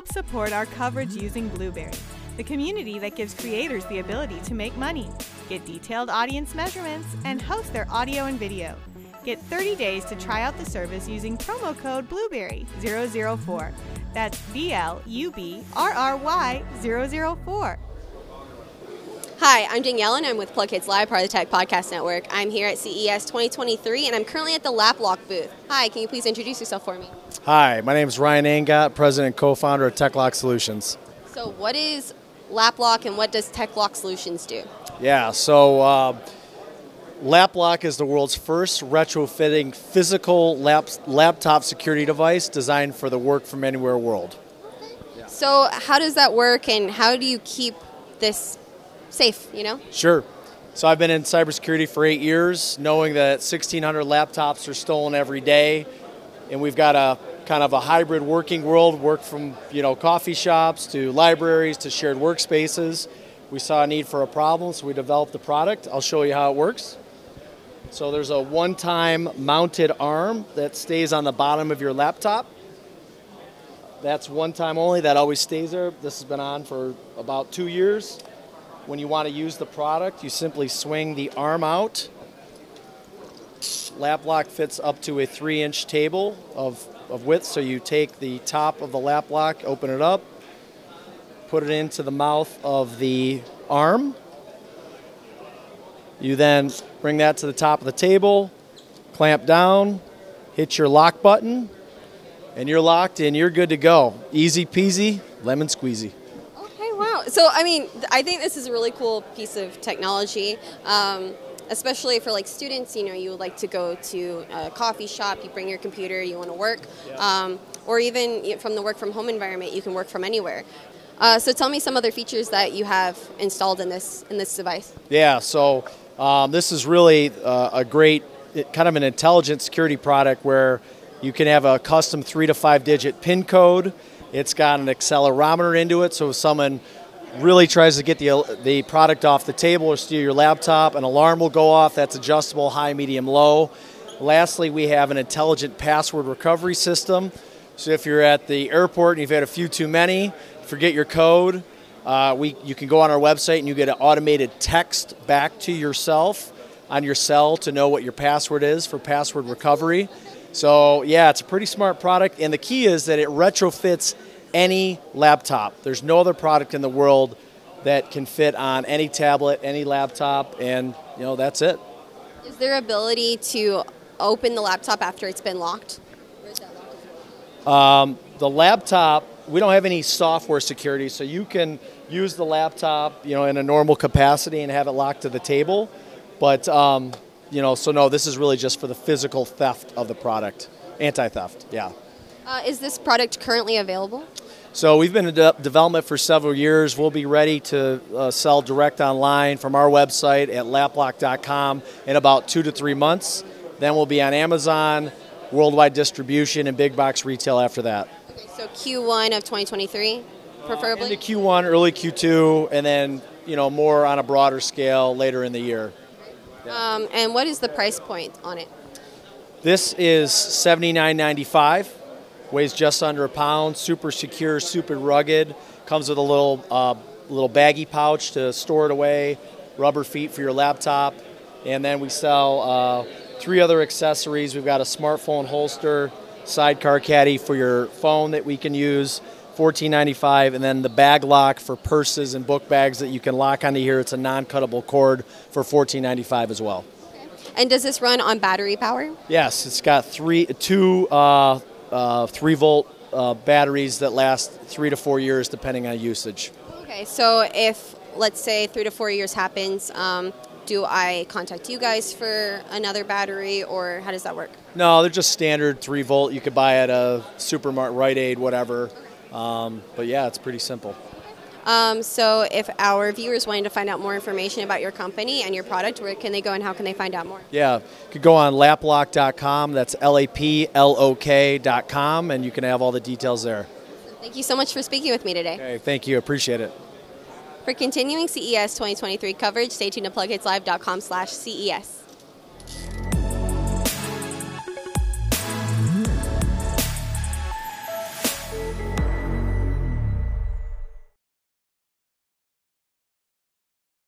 Help support our coverage using Blubrry, the community that gives creators the ability to make money, get detailed audience measurements, and host their audio and video. Get 30 days to try out the service using promo code Blubrry004. That's B L U B R R Y 004. Hi, I'm Danielle and I'm with PlugHitz Live, part of the Tech Podcast Network. I'm here at CES 2023 and I'm currently at the LapLok booth. Hi, can you please introduce yourself for me? Hi, my name is Ryan Angot, President and co-founder of TechLock Solutions. So, what is LapLok and what does TechLock Solutions do? Yeah, so uh, LapLok is the world's first retrofitting physical lap- laptop security device designed for the work from anywhere world. So, how does that work and how do you keep this safe, you know? Sure. So I've been in cybersecurity for eight years, knowing that 1,600 laptops are stolen every day, and we've got a kind of a hybrid working world, work from you know coffee shops to libraries to shared workspaces. We saw a need for a problem, so we developed the product. I'll show you how it works. So there's a one-time mounted arm that stays on the bottom of your laptop. That's one time only. That always stays there. This has been on for about two years. When you want to use the product, you simply swing the arm out. LapLok fits up to a three inch table of, of width, so you take the top of the LapLok, open it up, put it into the mouth of the arm. You then bring that to the top of the table, clamp down, hit your lock button, and you're locked and you're good to go. Easy peasy, lemon squeezy. So, I mean, I think this is a really cool piece of technology. Um, especially for like students, you know, you would like to go to a coffee shop, you bring your computer, you want to work, um, or even from the work from home environment, you can work from anywhere. Uh, so tell me some other features that you have installed in this in this device. Yeah, so um, this is really uh, a great, it, kind of an intelligent security product where you can have a custom three to five digit PIN code. It's got an accelerometer into it, so if someone really tries to get the, the product off the table or steal your laptop, an alarm will go off. That's adjustable, high, medium, low. Lastly, we have an intelligent password recovery system. So if you're at the airport and you've had a few too many, forget your code, uh, we, you can go on our website and you get an automated text back to yourself on your cell to know what your password is for password recovery. So, yeah, it's a pretty smart product. And the key is that it retrofits any laptop. There's no other product in the world that can fit on any tablet, any laptop, and you know that's it. Is there ability to open the laptop after it's been locked? Um, the laptop, we don't have any software security, so you can use the laptop, you know, in a normal capacity and have it locked to the table. But um, you know, so no, this is really just for the physical theft of the product, anti-theft. Yeah. Uh, is this product currently available? So we've been in de- development for several years. We'll be ready to uh, sell direct online from our website at laplok.com in about two to three months. Then we'll be on Amazon, worldwide distribution, and big box retail after that. Okay, so Q1 of 2023, preferably. Into Q1, early Q2, and then you know more on a broader scale later in the year. Um, and what is the price point on it? This is seventy nine ninety five. Weighs just under a pound. Super secure, super rugged. Comes with a little uh, little baggy pouch to store it away. Rubber feet for your laptop, and then we sell uh, three other accessories. We've got a smartphone holster, sidecar caddy for your phone that we can use. $14.95, and then the bag lock for purses and book bags that you can lock onto here. It's a non-cuttable cord for $14.95 as well. And does this run on battery power? Yes, it's got three, two uh, uh, three volt uh, batteries that last three to four years depending on usage. Okay, so if let's say three to four years happens, um, do I contact you guys for another battery, or how does that work? No, they're just standard three volt. You could buy at a supermarket, Rite Aid, whatever. Um, but yeah, it's pretty simple. Um, so, if our viewers wanted to find out more information about your company and your product, where can they go and how can they find out more? Yeah, you could go on laplok.com. That's L A P L O K.com, and you can have all the details there. Thank you so much for speaking with me today. Okay, thank you. Appreciate it. For continuing CES 2023 coverage, stay tuned to plughitzlive.com slash CES.